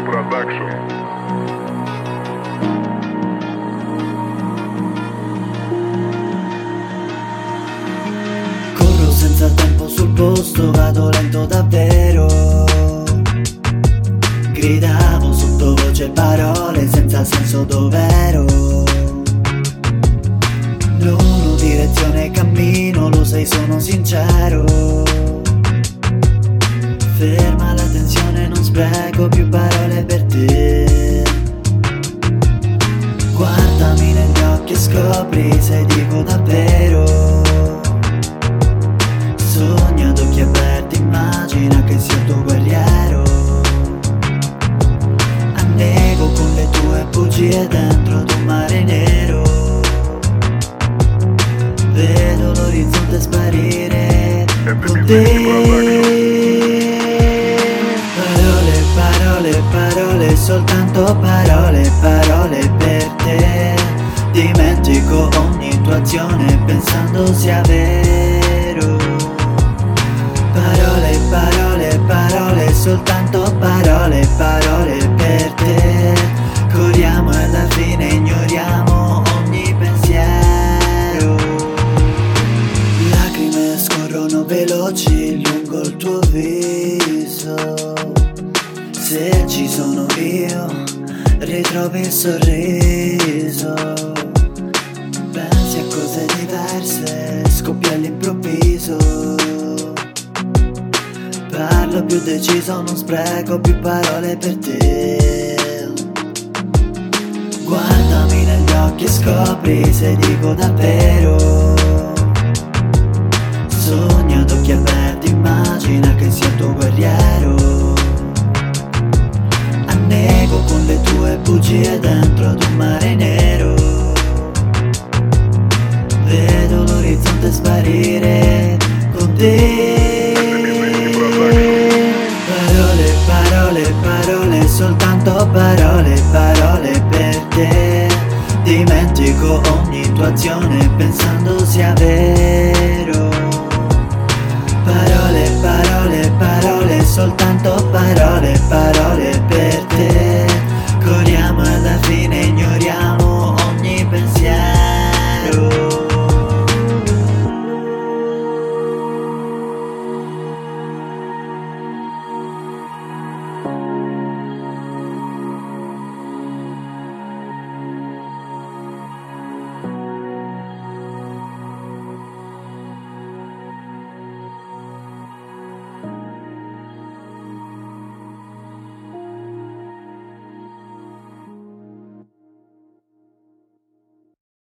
Vinci Corro senza tempo sul posto, vado lento davvero. Gridavo sottovoce parole senza senso dov'è. che scopri se dico davvero. Sogno ad occhi aperti, immagina che sia tuo guerriero. Annego con le tue bugie dentro ad un mare nero. Vedo l'orizzonte sparire con te. Parole, parole, parole, soltanto parole, parole, parole Dimentico ogni tua azione pensando sia vero. Parole, parole, parole, soltanto parole, parole per te. Corriamo e alla fine ignoriamo ogni pensiero. Lacrime scorrono veloci lungo il tuo viso. Se ci sono io, ritrovi il sorriso cose diverse, scoppia all'improvviso. Parlo più deciso, non spreco più parole per te. Guardami negli occhi e scopri se dico davvero. Sogna ad occhi aperti, immagina che sia il tuo guerriero. Annego con le tue bugie dentro ad un mare sparire con te Parole, parole, parole, soltanto parole, parole per te. Dimentico ogni tua azione pensando sia vero. Parole, parole, parole, soltanto parole